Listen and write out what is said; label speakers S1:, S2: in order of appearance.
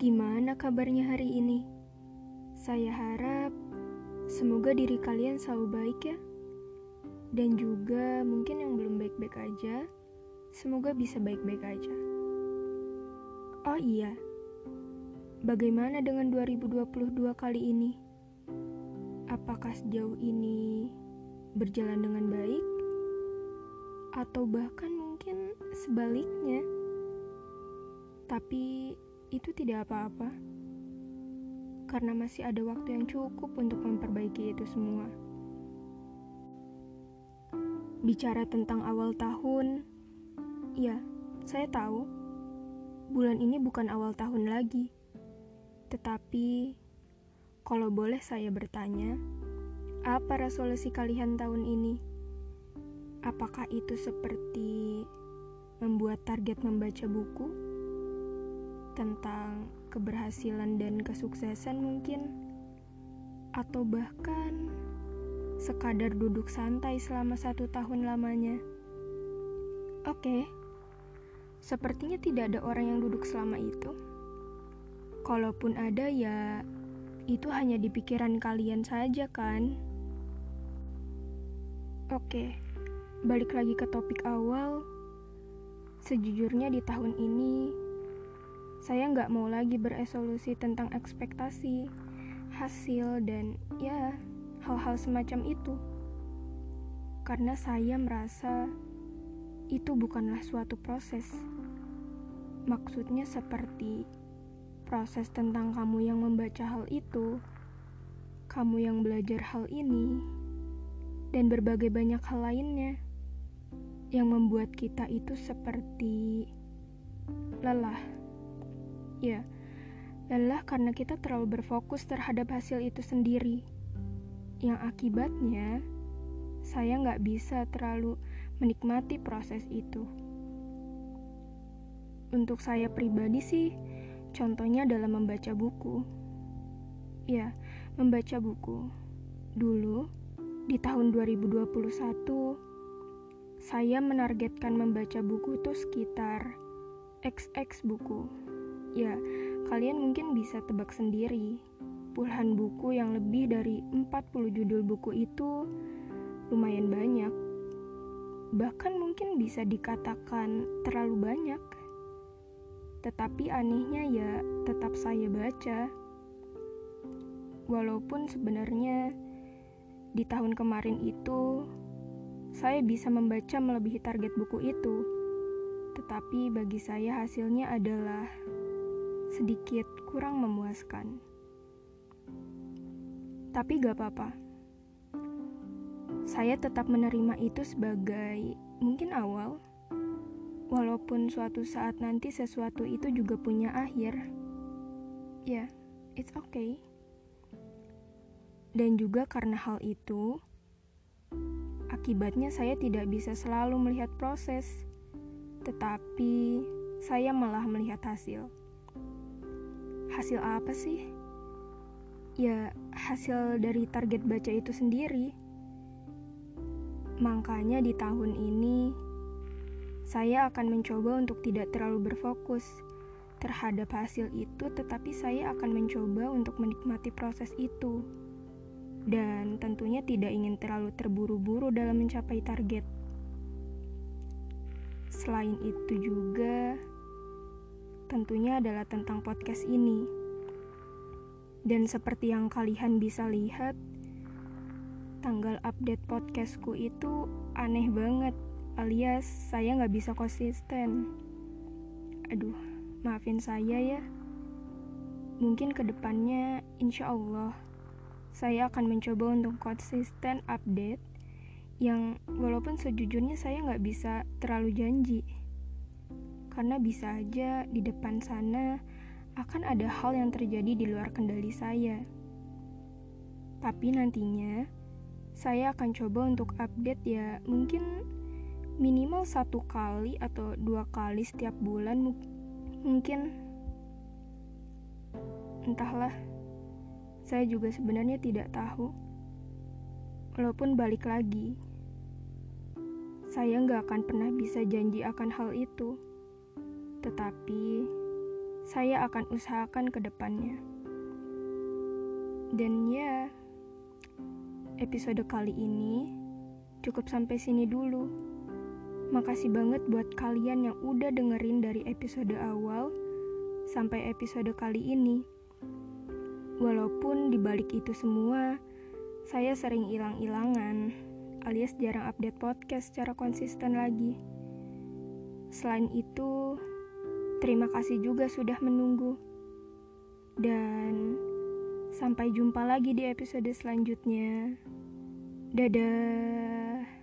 S1: Gimana kabarnya hari ini? Saya harap semoga diri kalian selalu baik ya. Dan juga mungkin yang belum baik-baik aja, semoga bisa baik-baik aja. Oh iya, bagaimana dengan 2022 kali ini? Apakah sejauh ini berjalan dengan baik? Atau bahkan mungkin sebaliknya? Tapi itu tidak apa-apa, karena masih ada waktu yang cukup untuk memperbaiki itu semua. Bicara tentang awal tahun, ya, saya tahu bulan ini bukan awal tahun lagi, tetapi kalau boleh saya bertanya, apa resolusi kalian tahun ini? Apakah itu seperti membuat target membaca buku tentang keberhasilan dan kesuksesan, mungkin, atau bahkan sekadar duduk santai selama satu tahun lamanya. Oke, sepertinya tidak ada orang yang duduk selama itu. Kalaupun ada, ya itu hanya di pikiran kalian saja, kan? Oke, balik lagi ke topik awal. Sejujurnya, di tahun ini saya nggak mau lagi beresolusi tentang ekspektasi, hasil, dan ya, hal-hal semacam itu. Karena saya merasa itu bukanlah suatu proses. Maksudnya seperti proses tentang kamu yang membaca hal itu, kamu yang belajar hal ini, dan berbagai banyak hal lainnya yang membuat kita itu seperti lelah. Ya, lelah karena kita terlalu berfokus terhadap hasil itu sendiri yang akibatnya saya nggak bisa terlalu menikmati proses itu. Untuk saya pribadi sih, contohnya dalam membaca buku. Ya, membaca buku. Dulu, di tahun 2021, saya menargetkan membaca buku itu sekitar XX buku. Ya, kalian mungkin bisa tebak sendiri puluhan buku yang lebih dari 40 judul buku itu lumayan banyak. Bahkan mungkin bisa dikatakan terlalu banyak. Tetapi anehnya ya tetap saya baca. Walaupun sebenarnya di tahun kemarin itu saya bisa membaca melebihi target buku itu. Tetapi bagi saya hasilnya adalah sedikit kurang memuaskan. Tapi gak apa-apa. Saya tetap menerima itu sebagai mungkin awal, walaupun suatu saat nanti sesuatu itu juga punya akhir. Ya, yeah, it's okay. Dan juga karena hal itu, akibatnya saya tidak bisa selalu melihat proses, tetapi saya malah melihat hasil. Hasil apa sih? ya hasil dari target baca itu sendiri. Makanya di tahun ini saya akan mencoba untuk tidak terlalu berfokus terhadap hasil itu, tetapi saya akan mencoba untuk menikmati proses itu. Dan tentunya tidak ingin terlalu terburu-buru dalam mencapai target. Selain itu juga tentunya adalah tentang podcast ini dan seperti yang kalian bisa lihat, tanggal update podcastku itu aneh banget, alias saya nggak bisa konsisten. Aduh, maafin saya ya. Mungkin ke depannya, insya Allah, saya akan mencoba untuk konsisten update yang walaupun sejujurnya saya nggak bisa terlalu janji. Karena bisa aja di depan sana akan ada hal yang terjadi di luar kendali saya. Tapi nantinya, saya akan coba untuk update ya. Mungkin minimal satu kali atau dua kali setiap bulan mungkin. Entahlah. Saya juga sebenarnya tidak tahu. Walaupun balik lagi saya nggak akan pernah bisa janji akan hal itu tetapi saya akan usahakan ke depannya. Dan ya, episode kali ini cukup sampai sini dulu. Makasih banget buat kalian yang udah dengerin dari episode awal sampai episode kali ini. Walaupun dibalik itu semua, saya sering hilang-hilangan alias jarang update podcast secara konsisten lagi. Selain itu, terima kasih juga sudah menunggu. Dan sampai jumpa lagi di episode selanjutnya. Dadah.